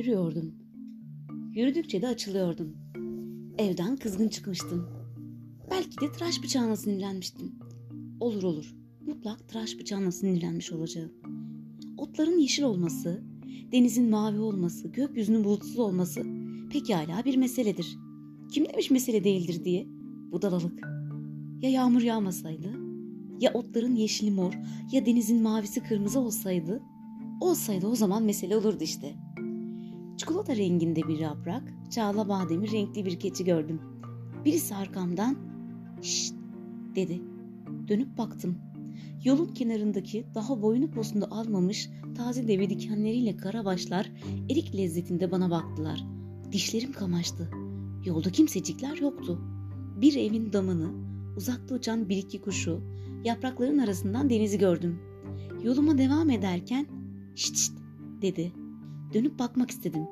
Yürüyordum. Yürüdükçe de açılıyordum. Evden kızgın çıkmıştım. Belki de tıraş bıçağına sinirlenmiştim. Olur olur. Mutlak tıraş bıçağına sinirlenmiş olacağım. Otların yeşil olması, denizin mavi olması, gökyüzünün bulutsuz olması pekala bir meseledir. Kim demiş mesele değildir diye? Budalalık. Ya yağmur yağmasaydı? Ya otların yeşili mor, ya denizin mavisi kırmızı olsaydı? Olsaydı o zaman mesele olurdu işte. Çikolata renginde bir yaprak, çağla bademi renkli bir keçi gördüm. Birisi arkamdan şşt dedi. Dönüp baktım. Yolun kenarındaki daha boyunu posunu almamış taze deve dikenleriyle karabaşlar erik lezzetinde bana baktılar. Dişlerim kamaştı. Yolda kimsecikler yoktu. Bir evin damını, uzakta uçan bir iki kuşu, yaprakların arasından denizi gördüm. Yoluma devam ederken şşt şşt dedi. Dönüp bakmak istedim.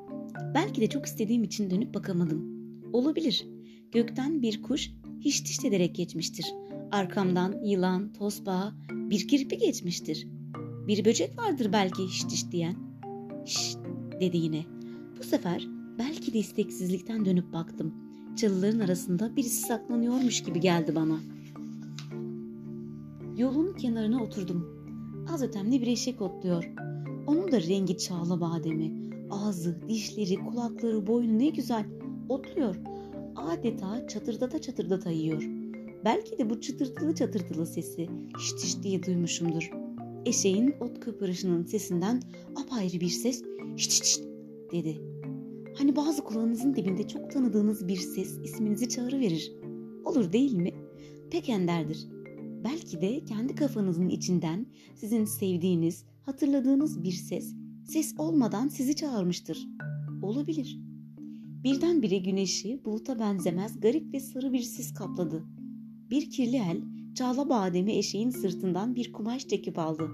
Belki de çok istediğim için dönüp bakamadım. Olabilir. Gökten bir kuş hiç diş ederek geçmiştir. Arkamdan yılan, tosbağa, bir kirpi geçmiştir. Bir böcek vardır belki hiç diş diyen. Şşt dedi yine. Bu sefer belki de isteksizlikten dönüp baktım. Çalıların arasında birisi saklanıyormuş gibi geldi bana. Yolun kenarına oturdum. Az ötemde bir eşek otluyor. Onun da rengi çağla bademi. Ağzı, dişleri, kulakları, boynu ne güzel. Otluyor. Adeta çatırdata çatırdata yiyor. Belki de bu çıtırtılı çatırtılı sesi şiş şiş diye duymuşumdur. Eşeğin ot kıpırışının sesinden apayrı bir ses şiş şiş dedi. Hani bazı kulağınızın dibinde çok tanıdığınız bir ses isminizi çağrıverir. Olur değil mi? Pek enderdir. Belki de kendi kafanızın içinden sizin sevdiğiniz, hatırladığınız bir ses, ses olmadan sizi çağırmıştır. Olabilir. Birdenbire güneşi buluta benzemez garip ve sarı bir sis kapladı. Bir kirli el çağla bademi eşeğin sırtından bir kumaş çekip aldı.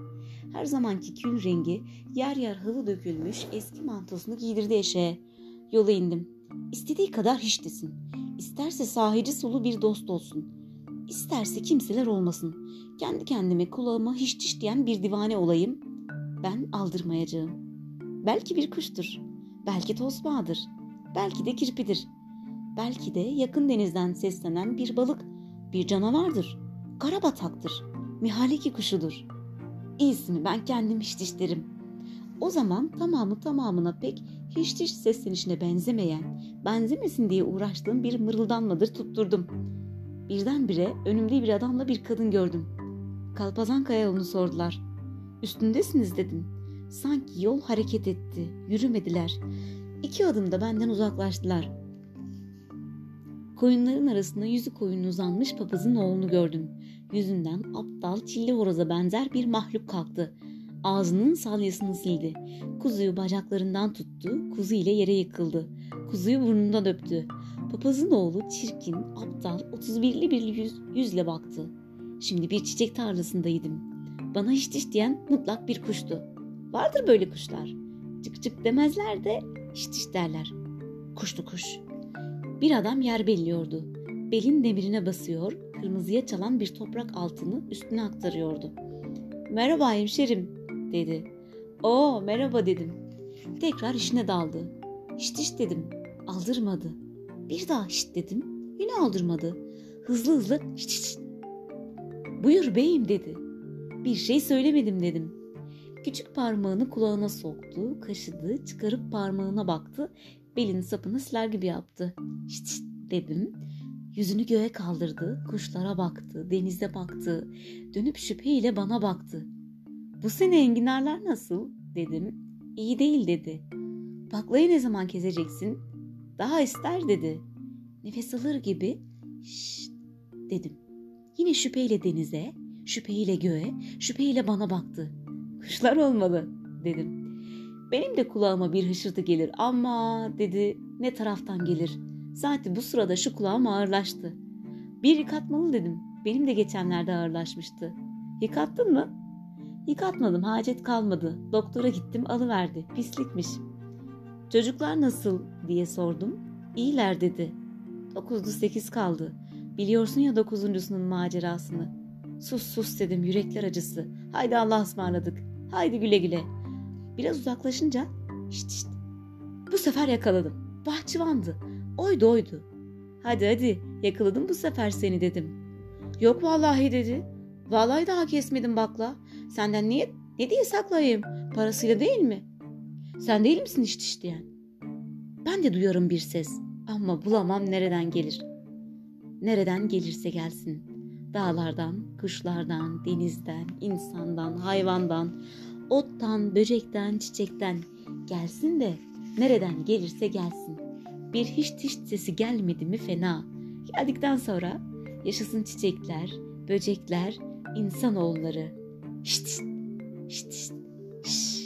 Her zamanki kül rengi yer yer hıvı dökülmüş eski mantosunu giydirdi eşeğe. Yola indim. İstediği kadar hiç desin. İsterse sahici sulu bir dost olsun. İsterse kimseler olmasın. Kendi kendime kulağıma hiç diş diyen bir divane olayım. Ben aldırmayacağım. Belki bir kuştur. Belki tosbağadır. Belki de kirpidir. Belki de yakın denizden seslenen bir balık bir canavardır. Karabataktır. Mihaliki kuşudur. İyisini ben kendim hiç dişlerim. O zaman tamamı tamamına pek hiç diş seslenişine benzemeyen, benzemesin diye uğraştığım bir mırıldanmadır tutturdum. Birdenbire önümde bir adamla bir kadın gördüm. Kalpazan Kaya yolunu sordular. Üstündesiniz dedim. Sanki yol hareket etti. Yürümediler. İki adımda benden uzaklaştılar. Koyunların arasında yüzü koyun uzanmış papazın oğlunu gördüm. Yüzünden aptal çilli horoza benzer bir mahluk kalktı. Ağzının salyasını sildi. Kuzuyu bacaklarından tuttu, kuzu ile yere yıkıldı. Kuzuyu burnundan öptü. Papazın oğlu çirkin, aptal, 31'li bir yüz, yüzle baktı. Şimdi bir çiçek tarlasındaydım. Bana hiç diş diyen mutlak bir kuştu. Vardır böyle kuşlar. Çık çık demezler de hiç diş derler. Kuştu kuş. Bir adam yer belliyordu. Belin demirine basıyor, kırmızıya çalan bir toprak altını üstüne aktarıyordu. Merhaba hemşerim dedi. Oo merhaba dedim. Tekrar işine daldı. Şşt şşt dedim. Aldırmadı. Bir daha şşt dedim. Yine aldırmadı. Hızlı hızlı şşt şşt. Buyur beyim dedi. Bir şey söylemedim dedim. Küçük parmağını kulağına soktu, kaşıdı, çıkarıp parmağına baktı, belin sapını siler gibi yaptı. Şşt şşt dedim. Yüzünü göğe kaldırdı, kuşlara baktı, denize baktı, dönüp şüpheyle bana baktı. Bu sene enginarlar nasıl? dedim. İyi değil dedi. Baklayı ne zaman keseceksin? Daha ister dedi. Nefes alır gibi şşt dedim. Yine şüpheyle denize, şüpheyle göğe, şüpheyle bana baktı. Kuşlar olmalı dedim. Benim de kulağıma bir hışırtı gelir ama dedi ne taraftan gelir. Zaten bu sırada şu kulağım ağırlaştı. Bir yıkatmalı dedim. Benim de geçenlerde ağırlaşmıştı. Yıkattın mı? Yıkatmadım hacet kalmadı. Doktora gittim alıverdi. Pislikmiş. Çocuklar nasıl diye sordum. İyiler dedi. Dokuzdu sekiz kaldı. Biliyorsun ya dokuzuncusunun macerasını. Sus sus dedim yürekler acısı. Haydi Allah ısmarladık. Haydi güle güle. Biraz uzaklaşınca şşt şşt. Bu sefer yakaladım. Bahçıvandı. Oydu oydu. Hadi hadi yakaladım bu sefer seni dedim. Yok vallahi dedi. Vallahi daha kesmedim bakla. Senden niye ne diye saklayayım? Parasıyla değil mi? Sen değil misin işte isteyen? Ben de duyarım bir ses ama bulamam nereden gelir. Nereden gelirse gelsin. Dağlardan, kuşlardan, denizden, insandan, hayvandan, ottan, böcekten, çiçekten gelsin de nereden gelirse gelsin. Bir hiç hiç sesi gelmedi mi fena. Geldikten sonra yaşasın çiçekler, böcekler, insanoğulları. Şşt şşt şşt şşt.